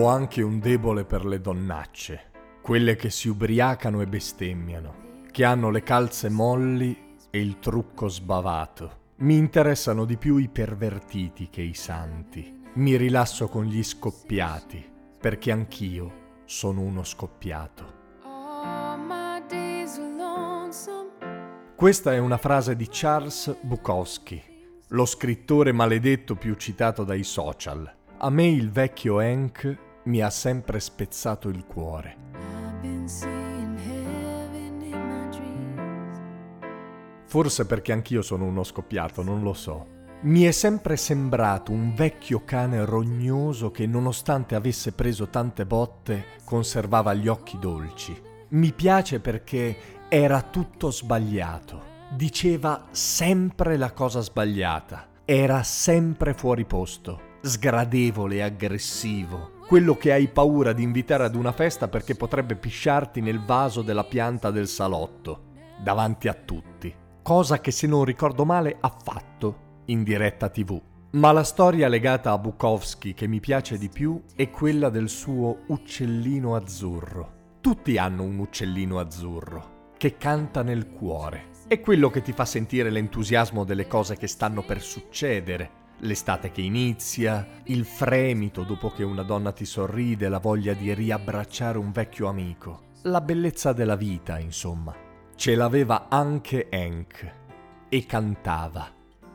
Ho anche un debole per le donnacce, quelle che si ubriacano e bestemmiano, che hanno le calze molli e il trucco sbavato. Mi interessano di più i pervertiti che i santi. Mi rilasso con gli scoppiati, perché anch'io sono uno scoppiato. Questa è una frase di Charles Bukowski, lo scrittore maledetto più citato dai social. A me il vecchio Hank mi ha sempre spezzato il cuore. Forse perché anch'io sono uno scoppiato, non lo so. Mi è sempre sembrato un vecchio cane rognoso che, nonostante avesse preso tante botte, conservava gli occhi dolci. Mi piace perché era tutto sbagliato. Diceva sempre la cosa sbagliata. Era sempre fuori posto sgradevole e aggressivo, quello che hai paura di invitare ad una festa perché potrebbe pisciarti nel vaso della pianta del salotto, davanti a tutti, cosa che se non ricordo male ha fatto in diretta tv. Ma la storia legata a Bukowski che mi piace di più è quella del suo uccellino azzurro. Tutti hanno un uccellino azzurro che canta nel cuore. È quello che ti fa sentire l'entusiasmo delle cose che stanno per succedere, l'estate che inizia, il fremito dopo che una donna ti sorride, la voglia di riabbracciare un vecchio amico, la bellezza della vita, insomma. Ce l'aveva anche Hank e cantava.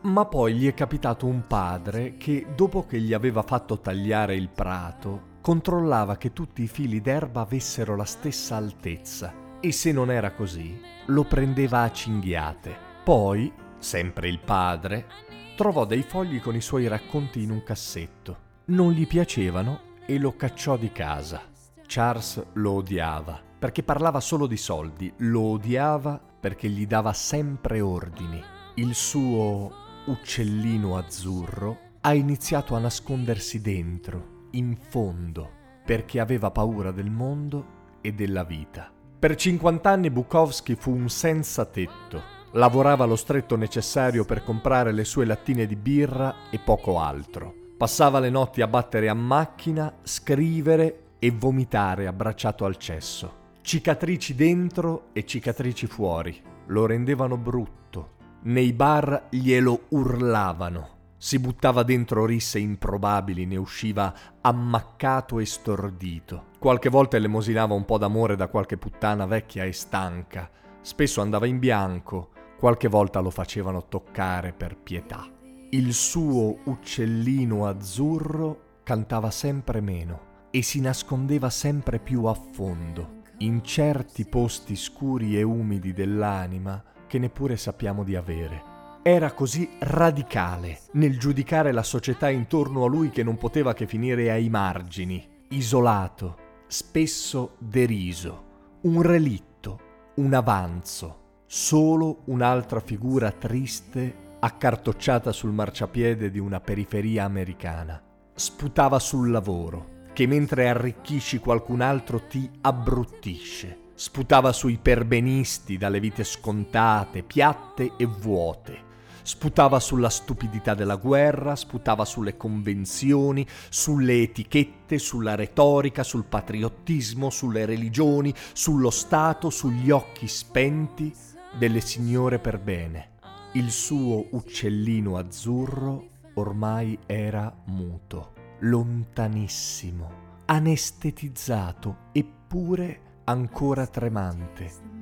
Ma poi gli è capitato un padre che, dopo che gli aveva fatto tagliare il prato, controllava che tutti i fili d'erba avessero la stessa altezza e se non era così, lo prendeva a cinghiate. Poi, sempre il padre, trovò dei fogli con i suoi racconti in un cassetto. Non gli piacevano e lo cacciò di casa. Charles lo odiava perché parlava solo di soldi, lo odiava perché gli dava sempre ordini. Il suo uccellino azzurro ha iniziato a nascondersi dentro, in fondo, perché aveva paura del mondo e della vita. Per 50 anni Bukowski fu un senza tetto Lavorava lo stretto necessario per comprare le sue lattine di birra e poco altro. Passava le notti a battere a macchina, scrivere e vomitare abbracciato al cesso. Cicatrici dentro e cicatrici fuori. Lo rendevano brutto. Nei bar glielo urlavano. Si buttava dentro risse improbabili, ne usciva ammaccato e stordito. Qualche volta elemosinava un po' d'amore da qualche puttana vecchia e stanca. Spesso andava in bianco, Qualche volta lo facevano toccare per pietà. Il suo uccellino azzurro cantava sempre meno e si nascondeva sempre più a fondo, in certi posti scuri e umidi dell'anima che neppure sappiamo di avere. Era così radicale nel giudicare la società intorno a lui che non poteva che finire ai margini, isolato, spesso deriso, un relitto, un avanzo solo un'altra figura triste accartocciata sul marciapiede di una periferia americana. Sputava sul lavoro, che mentre arricchisci qualcun altro ti abbruttisce. Sputava sui perbenisti dalle vite scontate, piatte e vuote sputava sulla stupidità della guerra, sputava sulle convenzioni, sulle etichette, sulla retorica, sul patriottismo, sulle religioni, sullo Stato, sugli occhi spenti delle signore per bene. Il suo uccellino azzurro ormai era muto, lontanissimo, anestetizzato eppure ancora tremante.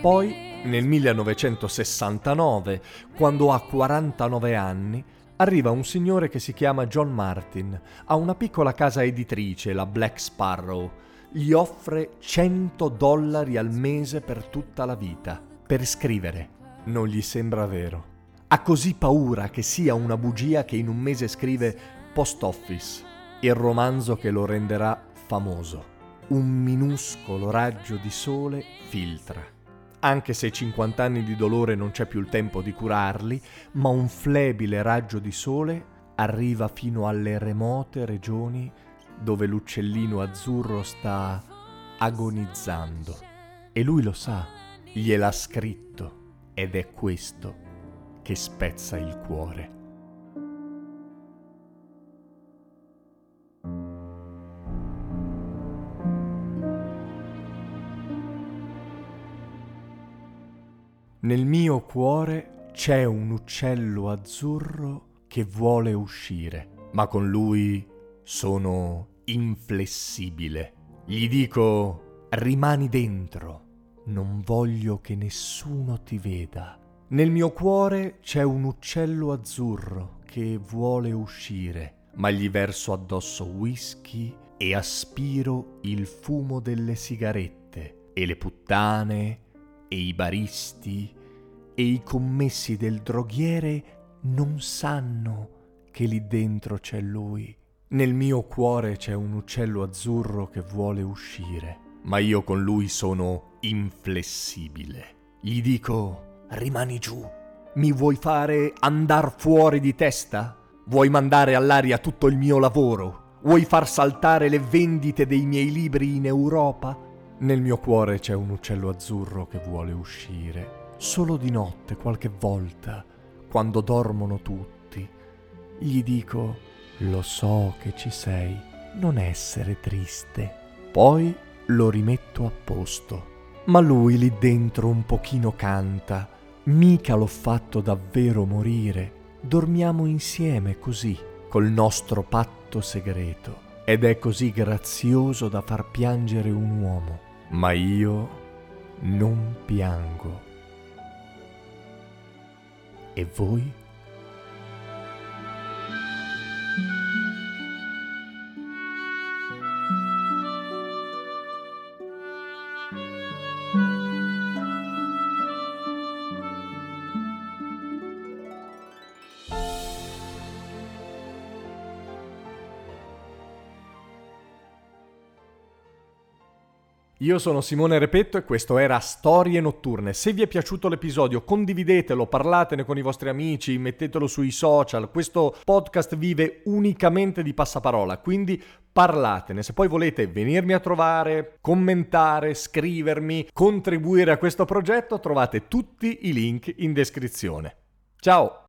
Poi Nel 1969, quando ha 49 anni, arriva un signore che si chiama John Martin, ha una piccola casa editrice, la Black Sparrow. Gli offre 100 dollari al mese per tutta la vita, per scrivere. Non gli sembra vero. Ha così paura che sia una bugia che in un mese scrive Post Office, il romanzo che lo renderà famoso. Un minuscolo raggio di sole filtra anche se 50 anni di dolore non c'è più il tempo di curarli, ma un flebile raggio di sole arriva fino alle remote regioni dove l'uccellino azzurro sta agonizzando. E lui lo sa, gliel'ha scritto, ed è questo che spezza il cuore. Nel mio cuore c'è un uccello azzurro che vuole uscire, ma con lui sono inflessibile. Gli dico, rimani dentro, non voglio che nessuno ti veda. Nel mio cuore c'è un uccello azzurro che vuole uscire, ma gli verso addosso whisky e aspiro il fumo delle sigarette e le puttane e i baristi e i commessi del droghiere non sanno che lì dentro c'è lui. Nel mio cuore c'è un uccello azzurro che vuole uscire, ma io con lui sono inflessibile. Gli dico, rimani giù. Mi vuoi fare andar fuori di testa? Vuoi mandare all'aria tutto il mio lavoro? Vuoi far saltare le vendite dei miei libri in Europa? Nel mio cuore c'è un uccello azzurro che vuole uscire, solo di notte qualche volta, quando dormono tutti. Gli dico, lo so che ci sei, non essere triste. Poi lo rimetto a posto. Ma lui lì dentro un pochino canta, mica l'ho fatto davvero morire. Dormiamo insieme così, col nostro patto segreto. Ed è così grazioso da far piangere un uomo ma io non piango. E voi? Io sono Simone Repetto e questo era Storie Notturne. Se vi è piaciuto l'episodio condividetelo, parlatene con i vostri amici, mettetelo sui social. Questo podcast vive unicamente di passaparola, quindi parlatene. Se poi volete venirmi a trovare, commentare, scrivermi, contribuire a questo progetto, trovate tutti i link in descrizione. Ciao!